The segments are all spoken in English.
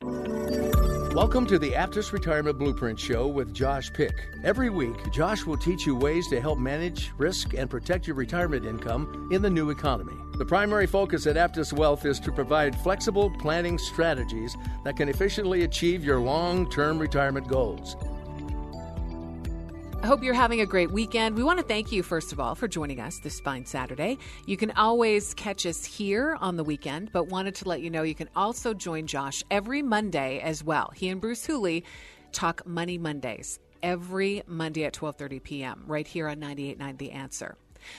Welcome to the Aptus Retirement Blueprint Show with Josh Pick. Every week, Josh will teach you ways to help manage, risk, and protect your retirement income in the new economy. The primary focus at Aptus Wealth is to provide flexible planning strategies that can efficiently achieve your long term retirement goals. I hope you're having a great weekend. We want to thank you, first of all, for joining us this fine Saturday. You can always catch us here on the weekend, but wanted to let you know you can also join Josh every Monday as well. He and Bruce Hooley talk Money Mondays every Monday at 12:30 p.m. right here on 98.9 The Answer.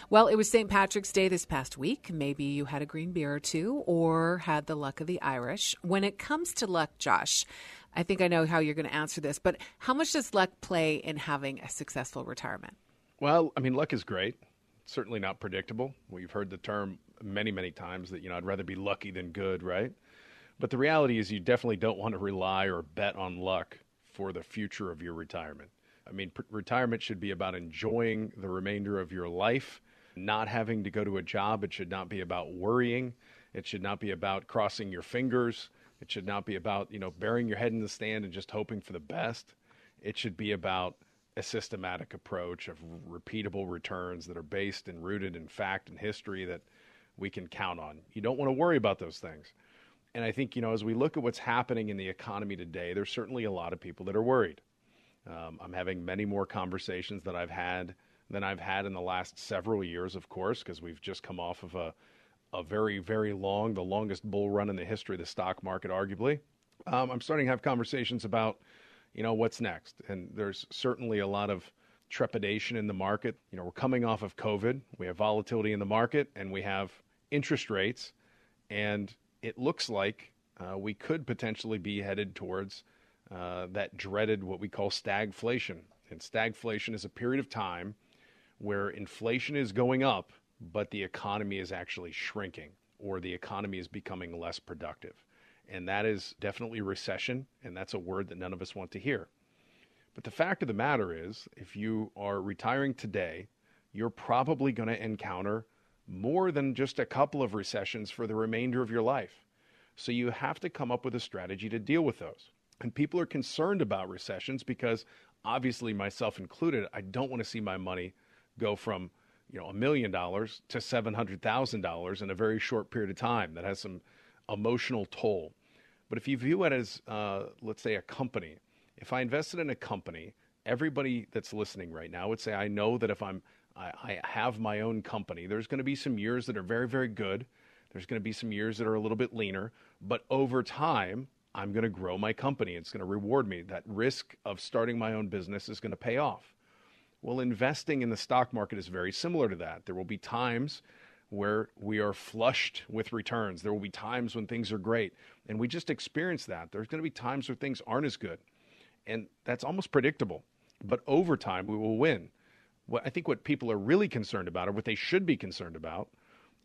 Well, it was St. Patrick's Day this past week. Maybe you had a green beer or two or had the luck of the Irish. When it comes to luck, Josh, I think I know how you're going to answer this, but how much does luck play in having a successful retirement? Well, I mean, luck is great. certainly not predictable. We've heard the term many, many times that, you know, I'd rather be lucky than good, right? But the reality is, you definitely don't want to rely or bet on luck for the future of your retirement. I mean, pr- retirement should be about enjoying the remainder of your life, not having to go to a job. It should not be about worrying. It should not be about crossing your fingers. It should not be about, you know, burying your head in the stand and just hoping for the best. It should be about a systematic approach of repeatable returns that are based and rooted in fact and history that we can count on. You don't want to worry about those things. And I think, you know, as we look at what's happening in the economy today, there's certainly a lot of people that are worried. Um, I'm having many more conversations that I've had than I've had in the last several years, of course, because we've just come off of a a very, very long, the longest bull run in the history of the stock market, arguably. Um, I'm starting to have conversations about, you know, what's next. And there's certainly a lot of trepidation in the market. You know, we're coming off of COVID, we have volatility in the market, and we have interest rates. And it looks like uh, we could potentially be headed towards uh, that dreaded, what we call stagflation. And stagflation is a period of time where inflation is going up but the economy is actually shrinking or the economy is becoming less productive. And that is definitely recession, and that's a word that none of us want to hear. But the fact of the matter is, if you are retiring today, you're probably going to encounter more than just a couple of recessions for the remainder of your life. So you have to come up with a strategy to deal with those. And people are concerned about recessions because, obviously, myself included, I don't want to see my money go from you know a million dollars to seven hundred thousand dollars in a very short period of time. That has some emotional toll. But if you view it as, uh, let's say, a company, if I invested in a company, everybody that's listening right now would say, I know that if I'm I, I have my own company, there's going to be some years that are very, very good. There's going to be some years that are a little bit leaner, but over time, I'm going to grow my company. It's going to reward me. That risk of starting my own business is going to pay off. Well, investing in the stock market is very similar to that. There will be times where we are flushed with returns. There will be times when things are great. And we just experience that. There's going to be times where things aren't as good. And that's almost predictable. But over time, we will win. What I think what people are really concerned about, or what they should be concerned about,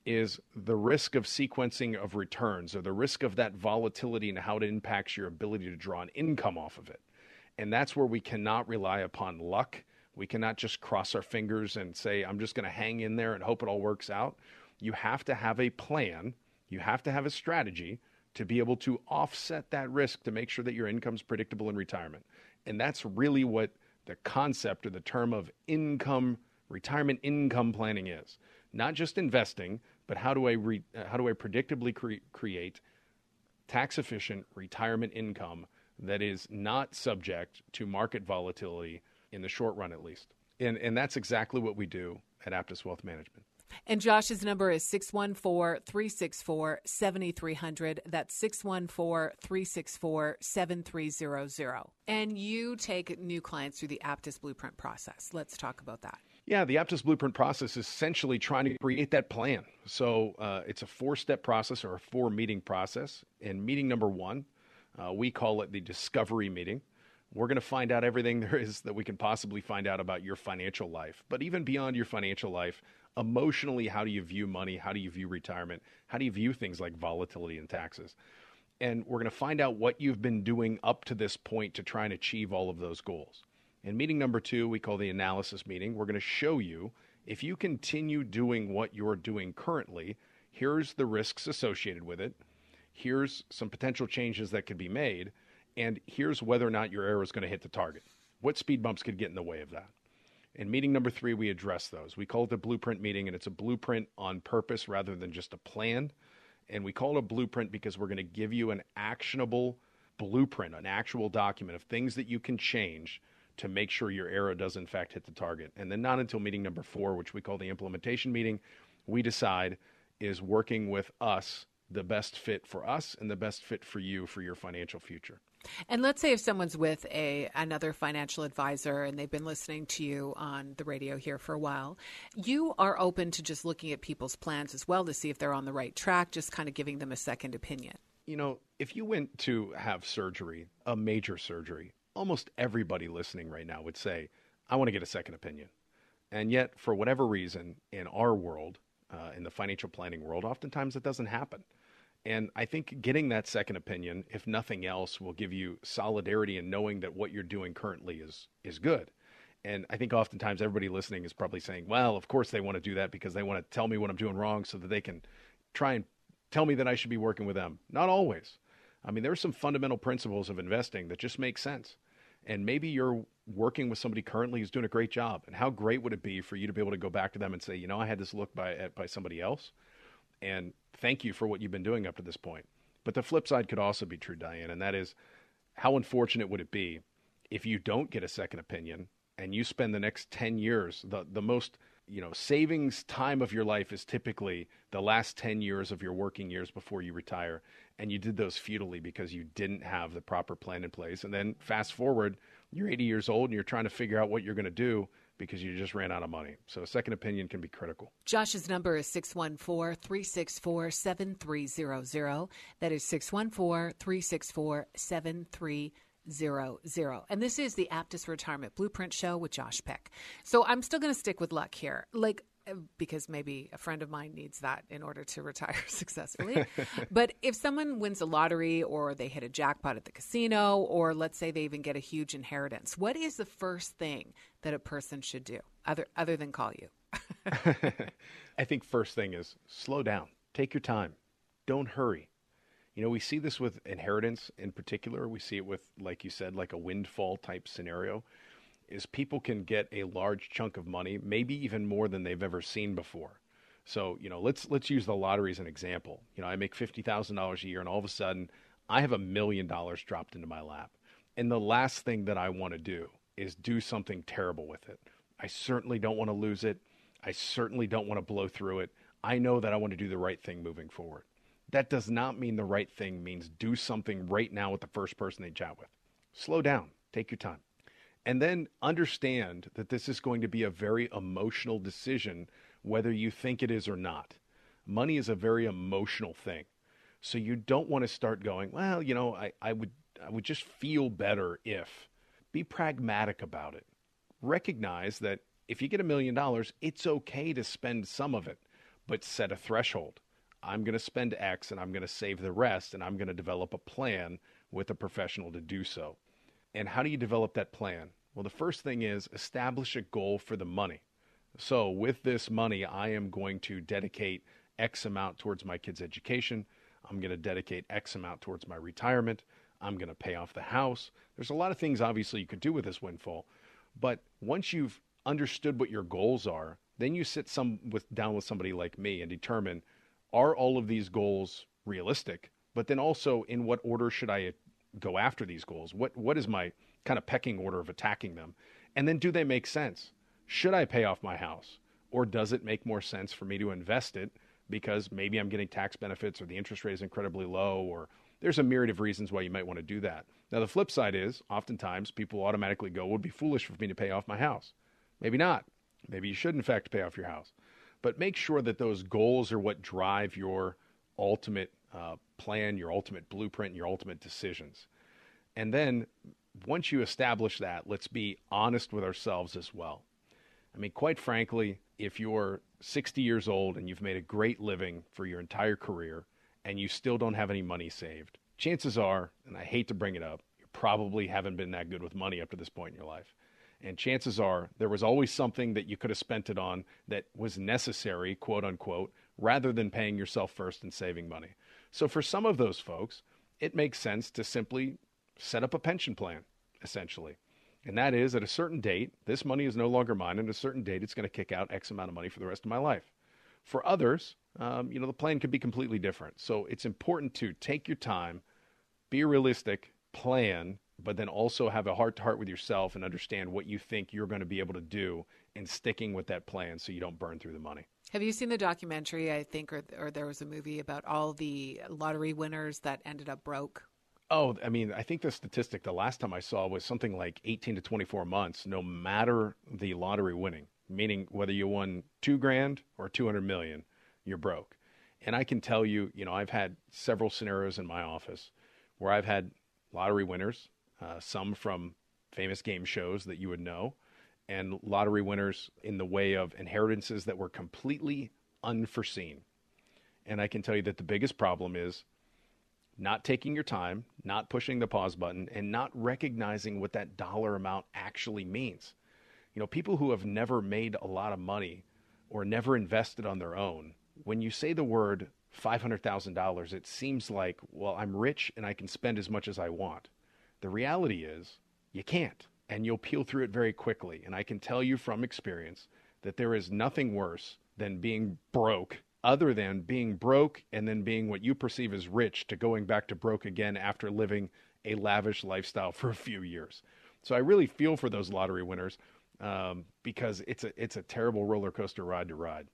is the risk of sequencing of returns or the risk of that volatility and how it impacts your ability to draw an income off of it. And that's where we cannot rely upon luck we cannot just cross our fingers and say, I'm just going to hang in there and hope it all works out. You have to have a plan, you have to have a strategy to be able to offset that risk to make sure that your income is predictable in retirement. And that's really what the concept or the term of income retirement income planning is. Not just investing, but how do I re, how do I predictably cre- create tax efficient retirement income that is not subject to market volatility in the short run, at least. And, and that's exactly what we do at Aptus Wealth Management. And Josh's number is 614 364 7300. That's 614 364 7300. And you take new clients through the Aptus Blueprint process. Let's talk about that. Yeah, the Aptus Blueprint process is essentially trying to create that plan. So uh, it's a four step process or a four meeting process. And meeting number one, Uh, we call it the discovery meeting. We're going to find out everything there is that we can possibly find out about your financial life. But even beyond your financial life, emotionally, how do you view money? How do you view retirement? How do you view things like volatility and taxes? And we're going to find out what you've been doing up to this point to try and achieve all of those goals. In meeting number two, we call the analysis meeting, we're going to show you if you continue doing what you're doing currently, here's the risks associated with it. Here's some potential changes that could be made and here's whether or not your arrow is going to hit the target. What speed bumps could get in the way of that? In meeting number three, we address those. We call it the blueprint meeting, and it's a blueprint on purpose rather than just a plan. And we call it a blueprint because we're going to give you an actionable blueprint, an actual document of things that you can change to make sure your arrow does, in fact, hit the target. And then, not until meeting number four, which we call the implementation meeting, we decide is working with us the best fit for us and the best fit for you for your financial future. And let's say if someone's with a another financial advisor and they've been listening to you on the radio here for a while, you are open to just looking at people's plans as well to see if they're on the right track, just kind of giving them a second opinion. You know, if you went to have surgery, a major surgery, almost everybody listening right now would say, I want to get a second opinion. And yet, for whatever reason, in our world, uh, in the financial planning world, oftentimes it doesn't happen. And I think getting that second opinion, if nothing else, will give you solidarity in knowing that what you're doing currently is is good. And I think oftentimes everybody listening is probably saying, well, of course they want to do that because they want to tell me what I'm doing wrong so that they can try and tell me that I should be working with them. Not always. I mean, there are some fundamental principles of investing that just make sense. And maybe you're working with somebody currently who's doing a great job. And how great would it be for you to be able to go back to them and say, you know, I had this look by by somebody else, and thank you for what you've been doing up to this point. But the flip side could also be true, Diane, and that is how unfortunate would it be if you don't get a second opinion and you spend the next 10 years, the, the most you know savings time of your life is typically the last 10 years of your working years before you retire and you did those futilely because you didn't have the proper plan in place and then fast forward you're 80 years old and you're trying to figure out what you're going to do because you just ran out of money. So a second opinion can be critical. Josh's number is 614 364 7300. That is 614 364 7300. And this is the Aptus Retirement Blueprint Show with Josh Pick. So I'm still going to stick with luck here. Like, because maybe a friend of mine needs that in order to retire successfully. but if someone wins a lottery or they hit a jackpot at the casino, or let's say they even get a huge inheritance, what is the first thing that a person should do other other than call you? I think first thing is slow down. Take your time. Don't hurry. You know, we see this with inheritance in particular. We see it with, like you said, like a windfall type scenario is people can get a large chunk of money, maybe even more than they've ever seen before. So, you know, let's let's use the lottery as an example. You know, I make fifty thousand dollars a year, and all of a sudden, I have a million dollars dropped into my lap. And the last thing that I want to do is do something terrible with it. I certainly don't want to lose it. I certainly don't want to blow through it. I know that I want to do the right thing moving forward. That does not mean the right thing means do something right now with the first person they chat with. Slow down. Take your time. And then understand that this is going to be a very emotional decision, whether you think it is or not. Money is a very emotional thing. So you don't want to start going, well, you know, I, I would I would just feel better if. Be pragmatic about it. Recognize that if you get a million dollars, it's okay to spend some of it, but set a threshold. I'm going to spend X and I'm going to save the rest, and I'm going to develop a plan with a professional to do so. And how do you develop that plan? Well, the first thing is establish a goal for the money. So, with this money, I am going to dedicate X amount towards my kids' education. I'm going to dedicate X amount towards my retirement. I'm going to pay off the house. There's a lot of things, obviously, you could do with this windfall. But once you've understood what your goals are, then you sit some with down with somebody like me and determine are all of these goals realistic? But then also, in what order should I go after these goals? What what is my kind of pecking order of attacking them? And then do they make sense? Should I pay off my house? Or does it make more sense for me to invest it because maybe I'm getting tax benefits or the interest rate is incredibly low or there's a myriad of reasons why you might want to do that. Now the flip side is oftentimes people automatically go, would be foolish for me to pay off my house. Maybe not. Maybe you should in fact pay off your house. But make sure that those goals are what drive your ultimate uh, plan, your ultimate blueprint, your ultimate decisions. And then once you establish that, let's be honest with ourselves as well. I mean, quite frankly, if you're 60 years old and you've made a great living for your entire career and you still don't have any money saved, chances are, and I hate to bring it up, you probably haven't been that good with money up to this point in your life. And chances are there was always something that you could have spent it on that was necessary, quote unquote, rather than paying yourself first and saving money. So for some of those folks, it makes sense to simply set up a pension plan, essentially. And that is at a certain date, this money is no longer mine. And at a certain date, it's going to kick out X amount of money for the rest of my life. For others, um, you know, the plan could be completely different. So it's important to take your time, be realistic, plan, but then also have a heart to heart with yourself and understand what you think you're going to be able to do in sticking with that plan so you don't burn through the money. Have you seen the documentary, I think, or, or there was a movie about all the lottery winners that ended up broke? Oh, I mean, I think the statistic the last time I saw was something like 18 to 24 months, no matter the lottery winning, meaning whether you won two grand or 200 million, you're broke. And I can tell you, you know, I've had several scenarios in my office where I've had lottery winners, uh, some from famous game shows that you would know, and lottery winners in the way of inheritances that were completely unforeseen. And I can tell you that the biggest problem is not taking your time, not pushing the pause button, and not recognizing what that dollar amount actually means. You know, people who have never made a lot of money or never invested on their own, when you say the word $500,000, it seems like, well, I'm rich and I can spend as much as I want. The reality is, you can't, and you'll peel through it very quickly. And I can tell you from experience that there is nothing worse than being broke other than being broke and then being what you perceive as rich to going back to broke again after living a lavish lifestyle for a few years. So I really feel for those lottery winners um, because it's a it's a terrible roller coaster ride to ride.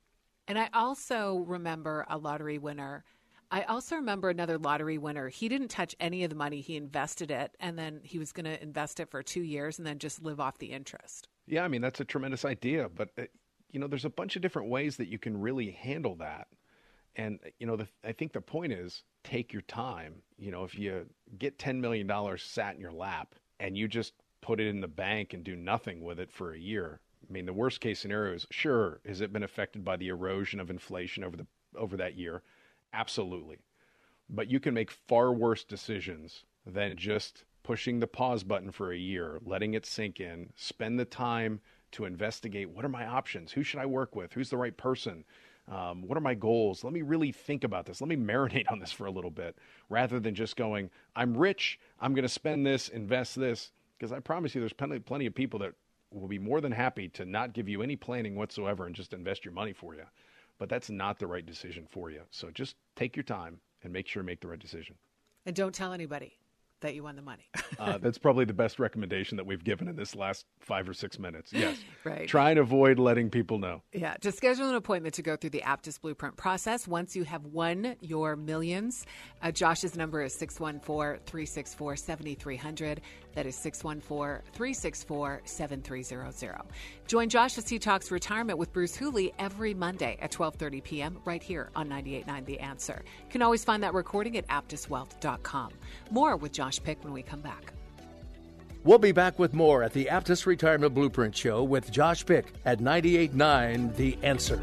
And I also remember a lottery winner. I also remember another lottery winner. He didn't touch any of the money. He invested it and then he was going to invest it for 2 years and then just live off the interest. Yeah, I mean that's a tremendous idea, but uh, you know, there's a bunch of different ways that you can really handle that. And you know, the, I think the point is take your time. You know, if you get ten million dollars sat in your lap and you just put it in the bank and do nothing with it for a year, I mean, the worst case scenario is sure has it been affected by the erosion of inflation over the over that year? Absolutely. But you can make far worse decisions than just pushing the pause button for a year, letting it sink in, spend the time to investigate what are my options? Who should I work with? Who's the right person? Um, what are my goals? Let me really think about this. Let me marinate on this for a little bit rather than just going, I'm rich, I'm going to spend this, invest this. Because I promise you, there's plenty, plenty of people that will be more than happy to not give you any planning whatsoever and just invest your money for you. But that's not the right decision for you. So just take your time and make sure to make the right decision. And don't tell anybody that you won the money. uh, that's probably the best recommendation that we've given in this last five or six minutes. Yes. right. Try and avoid letting people know. Yeah. To schedule an appointment to go through the Aptus Blueprint process, once you have won your millions, uh, Josh's number is 614 364 7300. That is 614 364 7300. Join Josh as he talks retirement with Bruce Hooley every Monday at 12.30 p.m. right here on 98.9 The Answer. You can always find that recording at aptuswealth.com. More with Josh Pick when we come back. We'll be back with more at the Aptus Retirement Blueprint Show with Josh Pick at 98.9 The Answer.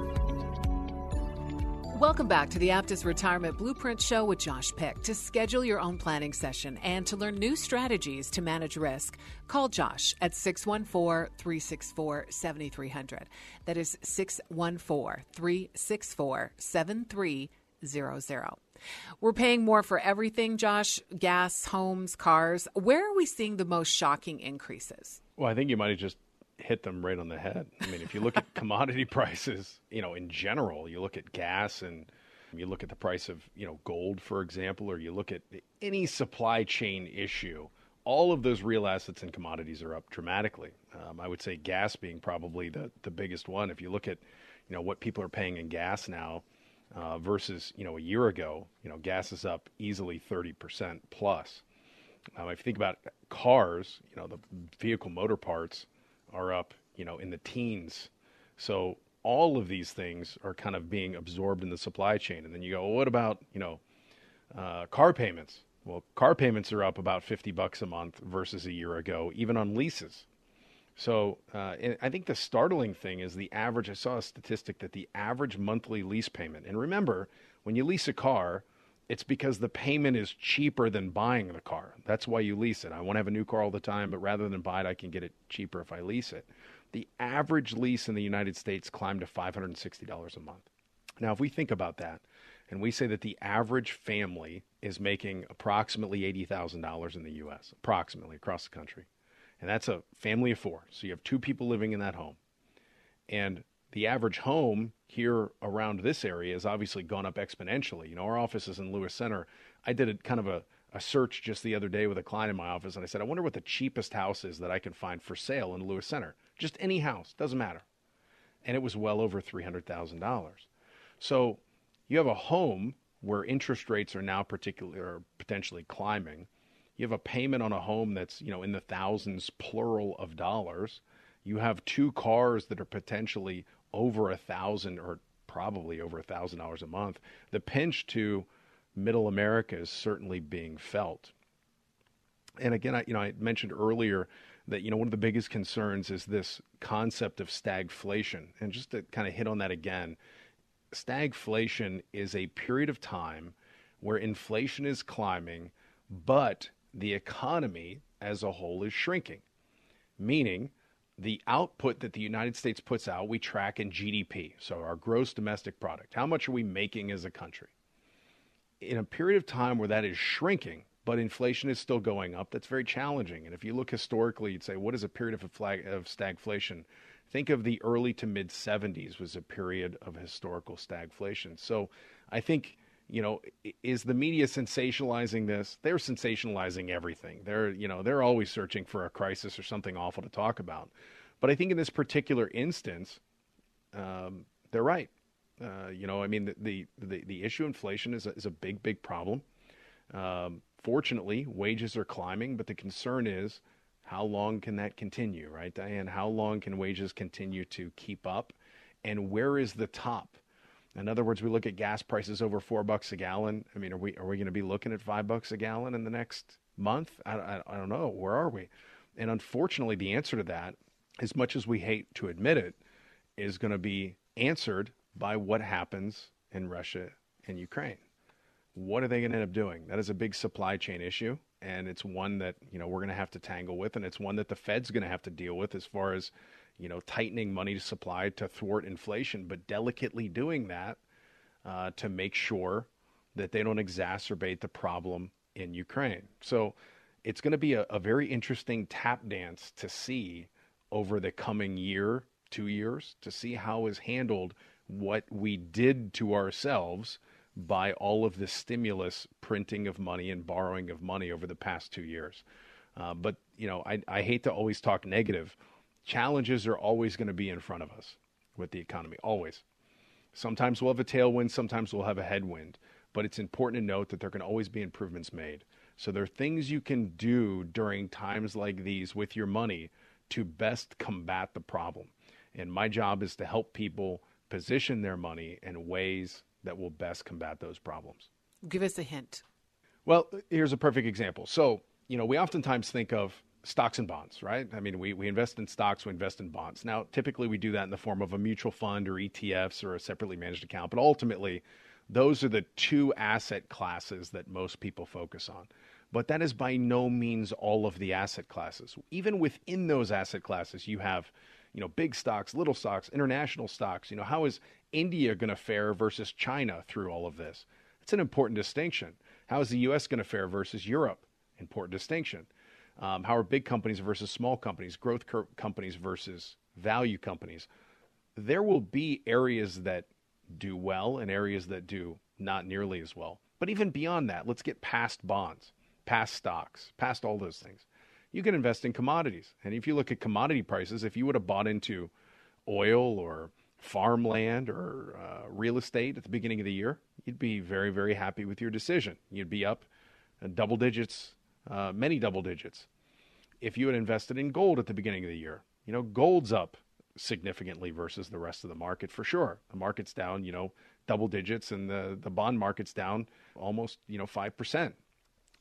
Welcome back to the Aptus Retirement Blueprint Show with Josh Pick. To schedule your own planning session and to learn new strategies to manage risk, call Josh at 614 364 7300. That is 614 364 7300. We're paying more for everything, Josh gas, homes, cars. Where are we seeing the most shocking increases? Well, I think you might have just hit them right on the head. I mean, if you look at commodity prices, you know, in general, you look at gas and you look at the price of, you know, gold, for example, or you look at any supply chain issue, all of those real assets and commodities are up dramatically. Um, I would say gas being probably the, the biggest one. If you look at, you know, what people are paying in gas now uh, versus, you know, a year ago, you know, gas is up easily 30% plus. Um, if you think about cars, you know, the vehicle motor parts, are up, you know, in the teens. So all of these things are kind of being absorbed in the supply chain. And then you go, well, what about, you know, uh, car payments? Well, car payments are up about 50 bucks a month versus a year ago, even on leases. So uh, I think the startling thing is the average. I saw a statistic that the average monthly lease payment, and remember, when you lease a car, it's because the payment is cheaper than buying the car. That's why you lease it. I want to have a new car all the time, but rather than buy it, I can get it cheaper if I lease it. The average lease in the United States climbed to $560 a month. Now, if we think about that, and we say that the average family is making approximately $80,000 in the US, approximately across the country. And that's a family of four. So you have two people living in that home. And the average home here around this area has obviously gone up exponentially. You know, our office is in Lewis Center. I did a kind of a, a search just the other day with a client in my office, and I said, I wonder what the cheapest house is that I can find for sale in Lewis Center. Just any house, doesn't matter. And it was well over $300,000. So you have a home where interest rates are now particularly or potentially climbing. You have a payment on a home that's, you know, in the thousands plural of dollars. You have two cars that are potentially over a thousand or probably over a thousand dollars a month, the pinch to middle America is certainly being felt. And again, I, you know, I mentioned earlier that you know one of the biggest concerns is this concept of stagflation, and just to kind of hit on that again, stagflation is a period of time where inflation is climbing, but the economy as a whole is shrinking, meaning the output that the United States puts out, we track in GDP, so our gross domestic product. How much are we making as a country? In a period of time where that is shrinking, but inflation is still going up, that's very challenging. And if you look historically, you'd say, what is a period of, flag, of stagflation? Think of the early to mid 70s was a period of historical stagflation. So I think you know, is the media sensationalizing this? They're sensationalizing everything. They're, you know, they're always searching for a crisis or something awful to talk about. But I think in this particular instance, um, they're right. Uh, you know, I mean, the, the, the, issue inflation is a, is a big, big problem. Um, fortunately, wages are climbing, but the concern is how long can that continue, right, Diane? How long can wages continue to keep up? And where is the top? In other words, we look at gas prices over four bucks a gallon. I mean, are we are we going to be looking at five bucks a gallon in the next month? I, I, I don't know. Where are we? And unfortunately, the answer to that, as much as we hate to admit it, is going to be answered by what happens in Russia and Ukraine. What are they going to end up doing? That is a big supply chain issue, and it's one that you know we're going to have to tangle with, and it's one that the Fed's going to have to deal with as far as you know, tightening money supply to thwart inflation, but delicately doing that uh, to make sure that they don't exacerbate the problem in Ukraine. So it's going to be a, a very interesting tap dance to see over the coming year, two years, to see how is handled what we did to ourselves by all of the stimulus printing of money and borrowing of money over the past two years. Uh, but you know, I, I hate to always talk negative challenges are always going to be in front of us with the economy, always. Sometimes we'll have a tailwind, sometimes we'll have a headwind, but it's important to note that there can always be improvements made. So there are things you can do during times like these with your money to best combat the problem. And my job is to help people position their money in ways that will best combat those problems. Give us a hint. Well, here's a perfect example. So, you know, we oftentimes think of stocks and bonds, right? I mean, we, we invest in stocks, we invest in bonds. Now, typically we do that in the form of a mutual fund or ETFs or a separately managed account, but ultimately, Those are the two asset classes that most people focus on. But that is by no means all of the asset classes. Even within those asset classes, you have, you know, big stocks, little stocks, international stocks. You know, how is India going to fare versus China through all of this? It's an important distinction. How is the U.S. going to fare versus Europe? Important distinction. Um, how are big companies versus small companies, growth companies versus value companies? There will be areas that do well and areas that do not nearly as well. But even beyond that, let's get past bonds past stocks, past all those things. You can invest in commodities. And if you look at commodity prices, if you would have bought into oil or farmland or uh, real estate at the beginning of the year, you'd be very, very happy with your decision. You'd be up double digits, uh, many double digits. If you had invested in gold at the beginning of the year, you know, gold's up significantly versus the rest of the market for sure. The market's down, you know, double digits, and the, the bond market's down almost, you know, 5%.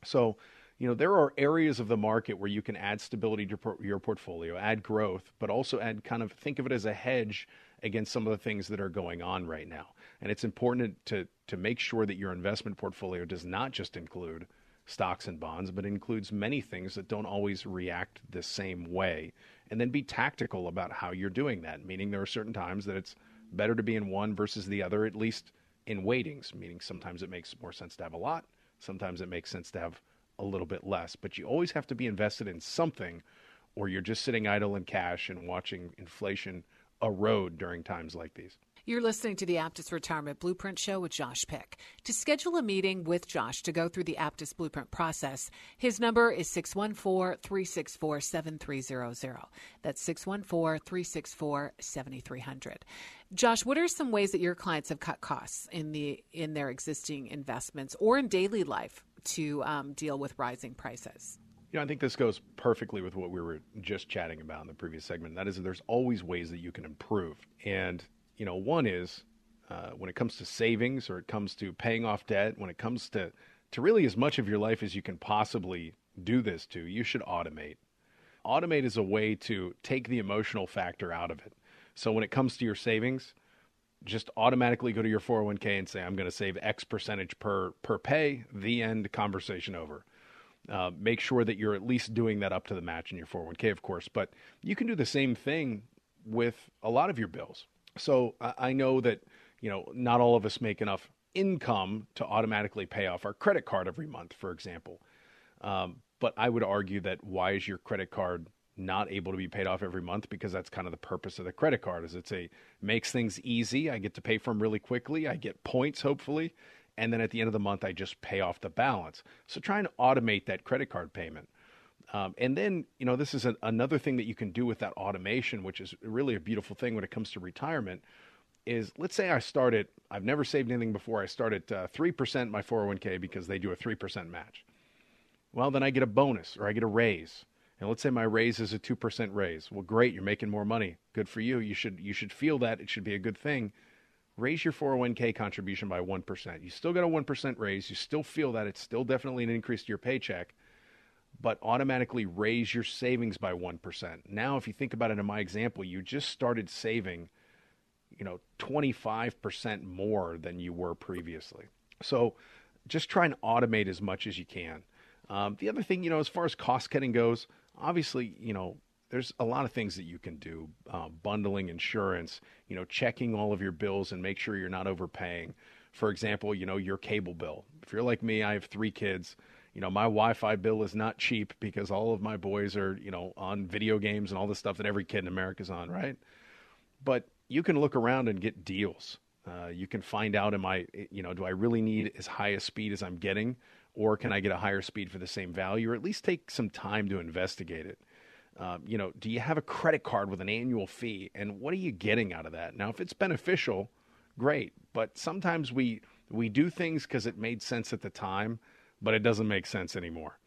So, you know, there are areas of the market where you can add stability to your portfolio, add growth, but also add kind of think of it as a hedge against some of the things that are going on right now. And it's important to to make sure that your investment portfolio does not just include stocks and bonds, but includes many things that don't always react the same way. And then be tactical about how you're doing that, meaning there are certain times that it's better to be in one versus the other, at least in weightings, meaning sometimes it makes more sense to have a lot, Sometimes it makes sense to have a little bit less, but you always have to be invested in something or you're just sitting idle in cash and watching inflation erode during times like these. You're listening to the Aptus Retirement Blueprint Show with Josh Pick. To schedule a meeting with Josh to go through the Aptus Blueprint process, his number is 614 364 7300. That's 614 364 7300. Josh, what are some ways that your clients have cut costs in the in their existing investments or in daily life to um, deal with rising prices? You know, I think this goes perfectly with what we were just chatting about in the previous segment. That is, there's always ways that you can improve. And, you know, one is uh, when it comes to savings or it comes to paying off debt, when it comes to, to really as much of your life as you can possibly do this to, you should automate. Automate is a way to take the emotional factor out of it. So when it comes to your savings, just automatically go to your 401k and say, I'm going to save X percentage per, per pay. The end, conversation over. Uh, make sure that you're at least doing that up to the match in your 401k, of course. But you can do the same thing with a lot of your bills. So I, know that you know not all of us make enough income to automatically pay off our credit card every month, for example. Um, but I would argue that why is your credit card not able to be paid off every month? Because that's kind of the purpose of the credit card is it's a makes things easy. I get to pay for them really quickly. I get points hopefully. And then at the end of the month i just pay off the balance. So try and automate that credit card payment um, and then you know this is an, another thing that you can do with that automation which is really a beautiful thing when it comes to retirement is let's say i started i've never saved anything before i started uh, 3% my 401k because they do a 3% match well then i get a bonus or i get a raise and let's say my raise is a 2% raise. Well, great, you're making more money. Good for you. You should you should feel that. It should be a good thing. Raise your 401k contribution by 1%. You still got a 1% raise. You still feel that it's still definitely an increase to your paycheck, but automatically raise your savings by 1%. Now, if you think about it in my example, you just started saving, you know, 25% more than you were previously. So, just try and automate as much as you can. Um, the other thing, you know, as far as cost cutting goes, obviously, you know, there's a lot of things that you can do uh, bundling insurance you know checking all of your bills and make sure you're not overpaying for example you know your cable bill if you're like me i have three kids you know my wi-fi bill is not cheap because all of my boys are you know on video games and all the stuff that every kid in america is on right but you can look around and get deals uh, you can find out am i you know do i really need as high a speed as i'm getting or can I get a higher speed for the same value, or at least take some time to investigate it? Um, you know, do you have a credit card with an annual fee, and what are you getting out of that? Now, if it's beneficial, great. But sometimes we we do things because it made sense at the time, but it doesn't make sense anymore.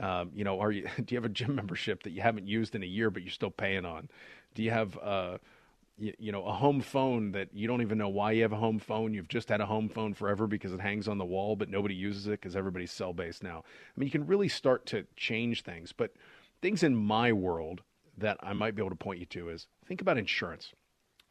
Um, you know, are you do you have a gym membership that you haven't used in a year but you're still paying on? Do you have uh, you, you, know, a home phone that you don't even know why you have a home phone. You've just had a home phone forever because it hangs on the wall, but nobody uses it because everybody's cell based now. I mean, you can really start to change things, but things in my world that I might be able to point you to is think about insurance.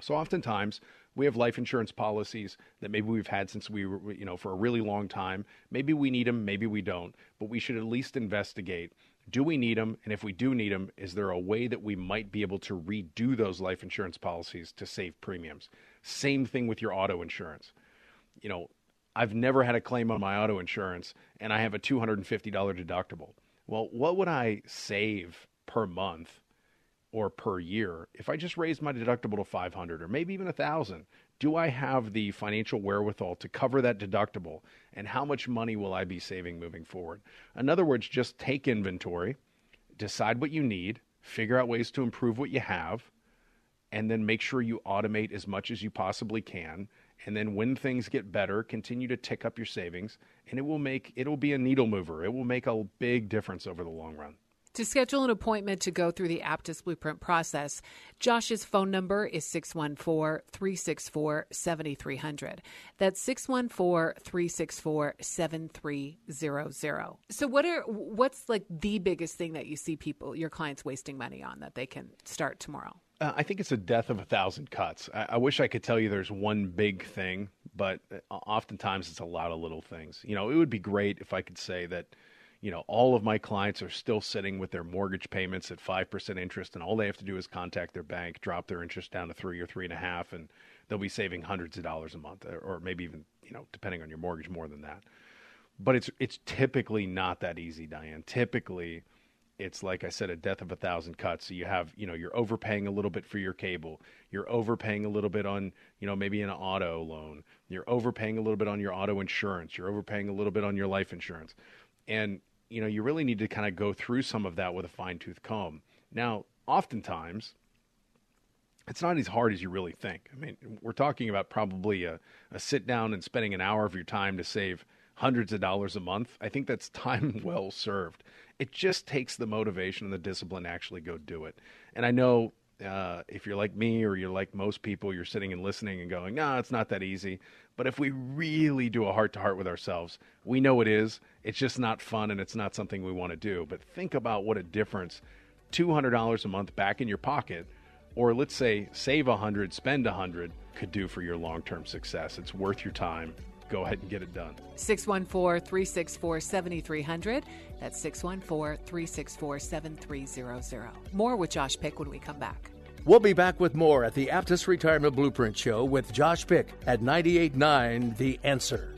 So oftentimes We have life insurance policies that maybe we've had since we were, you know, for a really long time. Maybe we need them, maybe we don't, but we should at least investigate do we need them? And if we do need them, is there a way that we might be able to redo those life insurance policies to save premiums? Same thing with your auto insurance. You know, I've never had a claim on my auto insurance and I have a $250 deductible. Well, what would I save per month or per year if I just raise my deductible to 500 or maybe even a 1000? Do I have the financial wherewithal to cover that deductible and how much money will I be saving moving forward? In other words, just take inventory, decide what you need, figure out ways to improve what you have, and then make sure you automate as much as you possibly can and then when things get better continue to tick up your savings and it will make it will be a needle mover it will make a big difference over the long run to schedule an appointment to go through the Aptus Blueprint process, Josh's phone number is 614 364 7300. That's 614 364 7300. So, what are what's like the biggest thing that you see people, your clients, wasting money on that they can start tomorrow? Uh, I think it's a death of a thousand cuts. I, I, wish I could tell you there's one big thing, but uh, oftentimes it's a lot of little things. You know, it would be great if I could say that, you know, all of my clients are still sitting with their mortgage payments at 5% interest, and all they have to do is contact their bank, drop their interest down to three or three and a half, and they'll be saving hundreds of dollars a month, or maybe even, you know, depending on your mortgage, more than that. But it's it's typically not that easy, Diane. Typically, it's like I said, a death of a thousand cuts. So you have, you know, you're overpaying a little bit for your cable. You're overpaying a little bit on, you know, maybe an auto loan. You're overpaying a little bit on your auto insurance. You're overpaying a little bit on your life insurance. And, you know, you really need to kind of go through some of that with a fine tooth comb. Now, oftentimes, it's not as hard as you really think. I mean, we're talking about probably a, a sit down and spending an hour of your time to save hundreds of dollars a month. I think that's time well served. It just takes the motivation and the discipline to actually go do it. And I know uh, if you're like me or you're like most people, you're sitting and listening and going, no, it's not that easy. But if we really do a heart to heart with ourselves, we know it is. It's just not fun and it's not something we want to do. But think about what a difference $200 a month back in your pocket, or let's say save 100, spend 100, could do for your long term success. It's worth your time go ahead and get it done. 614 364 7300. That's 614 364 7300. More with Josh Pick when we come back. We'll be back with more at the Aptus Retirement Blueprint Show with Josh Pick at 98.9 The Answer.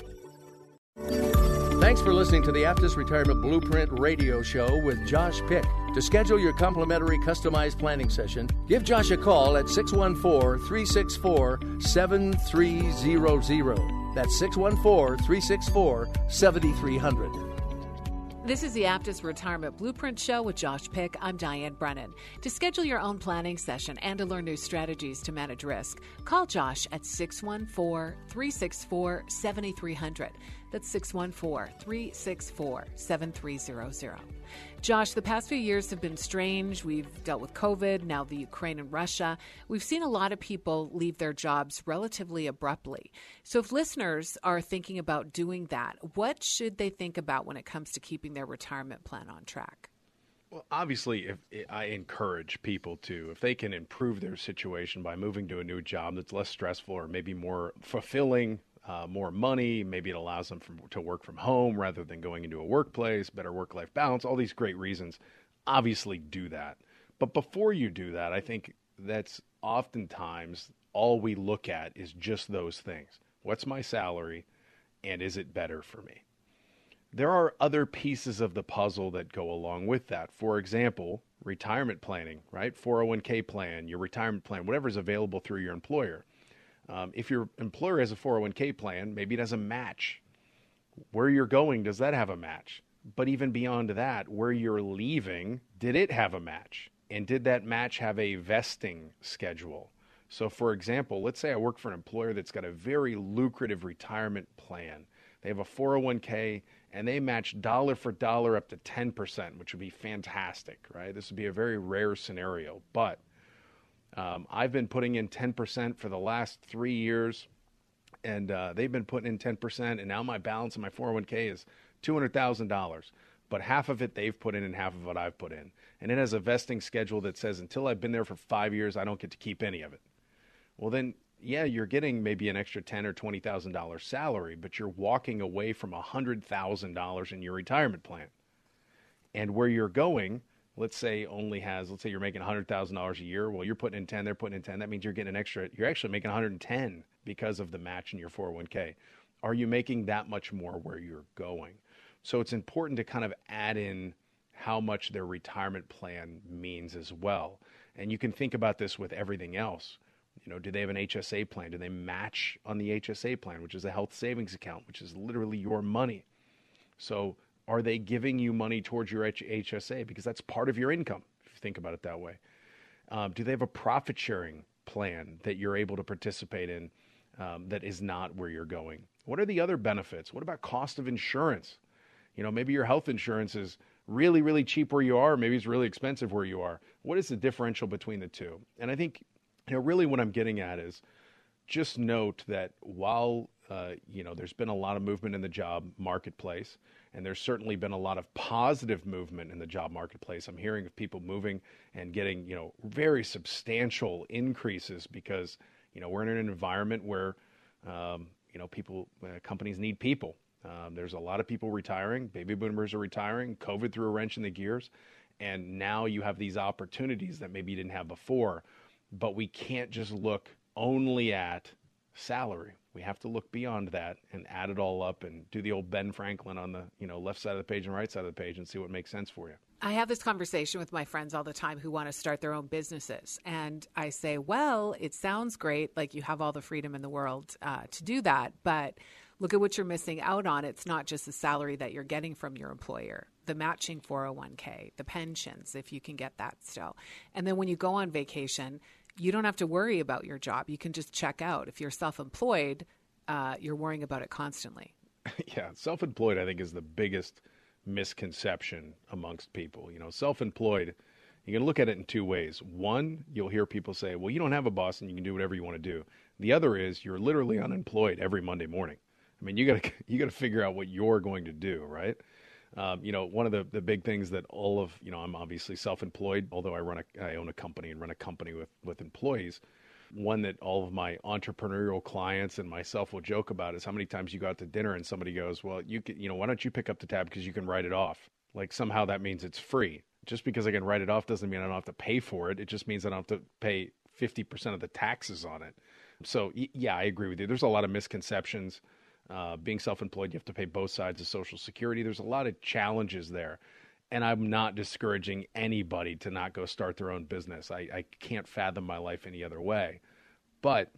Thanks for listening to the Aptus Retirement Blueprint radio show with Josh Pick. To schedule your complimentary customized planning session, give Josh a call at 614 364 7300. That's 614 364 7300. This is the Aptus Retirement Blueprint Show with Josh Pick. I'm Diane Brennan. To schedule your own planning session and to learn new strategies to manage risk, call Josh at 614 364 7300. That's 614 364 7300. Josh, the past few years have been strange. We've dealt with COVID, now the Ukraine and Russia. We've seen a lot of people leave their jobs relatively abruptly. So, if listeners are thinking about doing that, what should they think about when it comes to keeping their retirement plan on track? Well, obviously, if I encourage people to, if they can improve their situation by moving to a new job that's less stressful or maybe more fulfilling, uh, more money. Maybe it allows them from, to work from home rather than going into a workplace, better work life balance, all these great reasons. Obviously, do that. But before you do that, I think that's oftentimes all we look at is just those things. What's my salary? And is it better for me? There are other pieces of the puzzle that go along with that. For example, retirement planning, right? 401k plan, your retirement plan, whatever's available through your employer um, if your employer has a 401k plan, maybe it has a match. Where you're going, does that have a match? But even beyond that, where you're leaving, did it have a match? And did that match have a vesting schedule? So, for example, let's say I work for an employer that's got a very lucrative retirement plan. They have a 401k and they match dollar for dollar up to 10%, which would be fantastic, right? This would be a very rare scenario. But um, I've been putting in 10% for the last three years, and uh, they've been putting in 10%, and now my balance in my 401k is $200,000. But half of it they've put in, and half of it I've put in. And it has a vesting schedule that says until I've been there for five years, I don't get to keep any of it. Well, then yeah, you're getting maybe an extra ten or twenty thousand dollars salary, but you're walking away from hundred thousand dollars in your retirement plan. And where you're going, let's say only has, let's say you're making hundred thousand dollars a year. Well, you're putting in ten, they're putting in ten. That means you're getting an extra. You're actually making 110 because of the match in your 401k. Are you making that much more where you're going? So it's important to kind of add in how much their retirement plan means as well. And you can think about this with everything else. You know, do they have an HSA plan? Do they match on the HSA plan, which is a health savings account, which is literally your money? So, are they giving you money towards your HSA because that's part of your income? If you think about it that way, um, do they have a profit sharing plan that you're able to participate in um, that is not where you're going? What are the other benefits? What about cost of insurance? You know, maybe your health insurance is really, really cheap where you are, maybe it's really expensive where you are. What is the differential between the two? And I think, you know, really what I'm getting at is just note that while, uh, you know, there's been a lot of movement in the job marketplace, and there's certainly been a lot of positive movement in the job marketplace. I'm hearing of people moving and getting, you know, very substantial increases because, you know, we're in an environment where, um, you know, people, uh, companies need people um, there's a lot of people retiring. Baby boomers are retiring. COVID threw a wrench in the gears. And now you have these opportunities that maybe you didn't have before. But we can't just look only at salary. We have to look beyond that and add it all up and do the old Ben Franklin on the you know left side of the page and right side of the page and see what makes sense for you. I have this conversation with my friends all the time who want to start their own businesses, and I say, "Well, it sounds great, like you have all the freedom in the world uh, to do that, but." look at what you're missing out on. It's not just the salary that you're getting from your employer, the matching 401k, the pensions, if you can get that still. And then when you go on vacation, you don't have to worry about your job. You can just check out. If you're self employed, uh, you're worrying about it constantly. yeah, self employed, I think, is the biggest misconception amongst people. You know, self employed, you can look at it in two ways. One, you'll hear people say, well, you don't have a boss and you can do whatever you want to do. The other is you're literally unemployed every Monday morning. I mean, you got to you got to figure out what you're going to do, right? Um, you know, one of the, the big things that all of you know, I'm obviously self-employed, although I run a I own a company and run a company with with employees. One that all of my entrepreneurial clients and myself will joke about is how many times you go out to dinner and somebody goes, "Well, you can, you know, why don't you pick up the tab because you can write it off?" Like somehow that means it's free. Just because I can write it off doesn't mean I don't have to pay for it. It just means I don't have to pay 50% of the taxes on it. So yeah, I agree with you. There's a lot of misconceptions uh, being self employed, you have to pay both sides of Social Security. There's a lot of challenges there. And I'm not discouraging anybody to not go start their own business. I, I can't fathom my life any other way. But